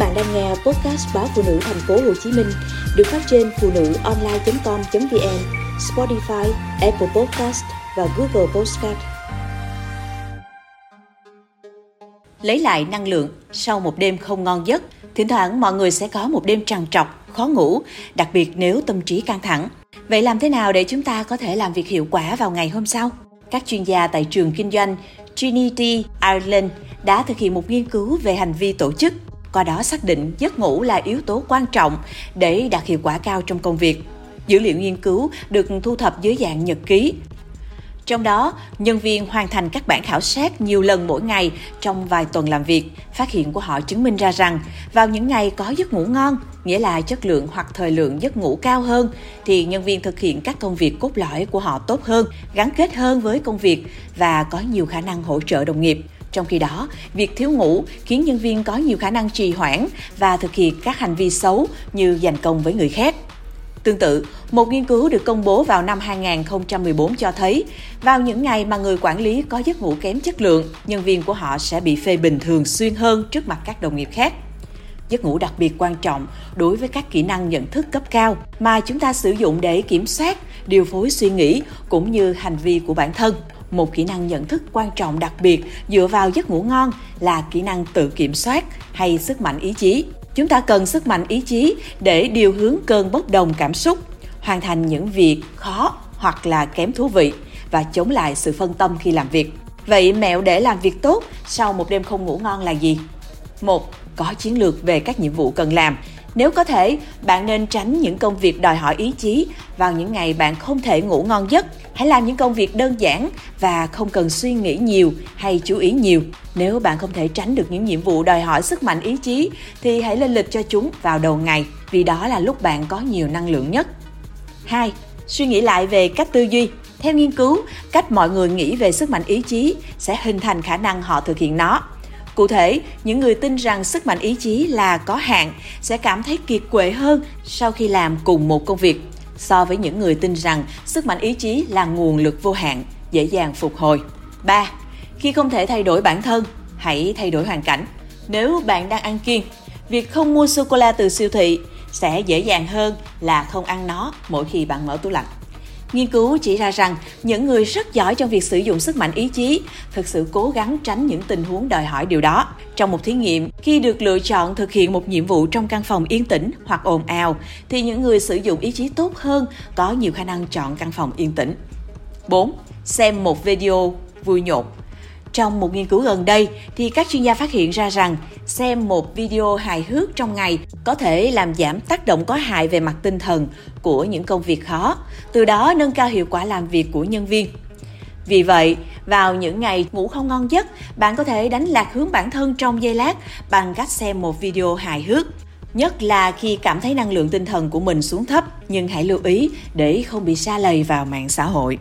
bạn đang nghe podcast báo phụ nữ thành phố Hồ Chí Minh được phát trên phụ nữ online.com.vn, Spotify, Apple Podcast và Google Podcast. Lấy lại năng lượng sau một đêm không ngon giấc, thỉnh thoảng mọi người sẽ có một đêm trằn trọc, khó ngủ, đặc biệt nếu tâm trí căng thẳng. Vậy làm thế nào để chúng ta có thể làm việc hiệu quả vào ngày hôm sau? Các chuyên gia tại trường kinh doanh Trinity Ireland đã thực hiện một nghiên cứu về hành vi tổ chức qua đó xác định giấc ngủ là yếu tố quan trọng để đạt hiệu quả cao trong công việc. Dữ liệu nghiên cứu được thu thập dưới dạng nhật ký. Trong đó, nhân viên hoàn thành các bản khảo sát nhiều lần mỗi ngày trong vài tuần làm việc. Phát hiện của họ chứng minh ra rằng, vào những ngày có giấc ngủ ngon, nghĩa là chất lượng hoặc thời lượng giấc ngủ cao hơn, thì nhân viên thực hiện các công việc cốt lõi của họ tốt hơn, gắn kết hơn với công việc và có nhiều khả năng hỗ trợ đồng nghiệp. Trong khi đó, việc thiếu ngủ khiến nhân viên có nhiều khả năng trì hoãn và thực hiện các hành vi xấu như giành công với người khác. Tương tự, một nghiên cứu được công bố vào năm 2014 cho thấy, vào những ngày mà người quản lý có giấc ngủ kém chất lượng, nhân viên của họ sẽ bị phê bình thường xuyên hơn trước mặt các đồng nghiệp khác. Giấc ngủ đặc biệt quan trọng đối với các kỹ năng nhận thức cấp cao mà chúng ta sử dụng để kiểm soát, điều phối suy nghĩ cũng như hành vi của bản thân. Một kỹ năng nhận thức quan trọng đặc biệt dựa vào giấc ngủ ngon là kỹ năng tự kiểm soát hay sức mạnh ý chí. Chúng ta cần sức mạnh ý chí để điều hướng cơn bất đồng cảm xúc, hoàn thành những việc khó hoặc là kém thú vị và chống lại sự phân tâm khi làm việc. Vậy mẹo để làm việc tốt sau một đêm không ngủ ngon là gì? Một, có chiến lược về các nhiệm vụ cần làm. Nếu có thể, bạn nên tránh những công việc đòi hỏi ý chí vào những ngày bạn không thể ngủ ngon giấc. Hãy làm những công việc đơn giản và không cần suy nghĩ nhiều hay chú ý nhiều. Nếu bạn không thể tránh được những nhiệm vụ đòi hỏi sức mạnh ý chí thì hãy lên lịch cho chúng vào đầu ngày vì đó là lúc bạn có nhiều năng lượng nhất. 2. Suy nghĩ lại về cách tư duy. Theo nghiên cứu, cách mọi người nghĩ về sức mạnh ý chí sẽ hình thành khả năng họ thực hiện nó. Cụ thể, những người tin rằng sức mạnh ý chí là có hạn sẽ cảm thấy kiệt quệ hơn sau khi làm cùng một công việc so với những người tin rằng sức mạnh ý chí là nguồn lực vô hạn, dễ dàng phục hồi. 3. Khi không thể thay đổi bản thân, hãy thay đổi hoàn cảnh. Nếu bạn đang ăn kiêng, việc không mua sô cô la từ siêu thị sẽ dễ dàng hơn là không ăn nó mỗi khi bạn mở tủ lạnh. Nghiên cứu chỉ ra rằng những người rất giỏi trong việc sử dụng sức mạnh ý chí thực sự cố gắng tránh những tình huống đòi hỏi điều đó. Trong một thí nghiệm, khi được lựa chọn thực hiện một nhiệm vụ trong căn phòng yên tĩnh hoặc ồn ào, thì những người sử dụng ý chí tốt hơn có nhiều khả năng chọn căn phòng yên tĩnh. 4. Xem một video vui nhộn trong một nghiên cứu gần đây thì các chuyên gia phát hiện ra rằng xem một video hài hước trong ngày có thể làm giảm tác động có hại về mặt tinh thần của những công việc khó, từ đó nâng cao hiệu quả làm việc của nhân viên. Vì vậy, vào những ngày ngủ không ngon giấc, bạn có thể đánh lạc hướng bản thân trong giây lát bằng cách xem một video hài hước. Nhất là khi cảm thấy năng lượng tinh thần của mình xuống thấp, nhưng hãy lưu ý để không bị xa lầy vào mạng xã hội.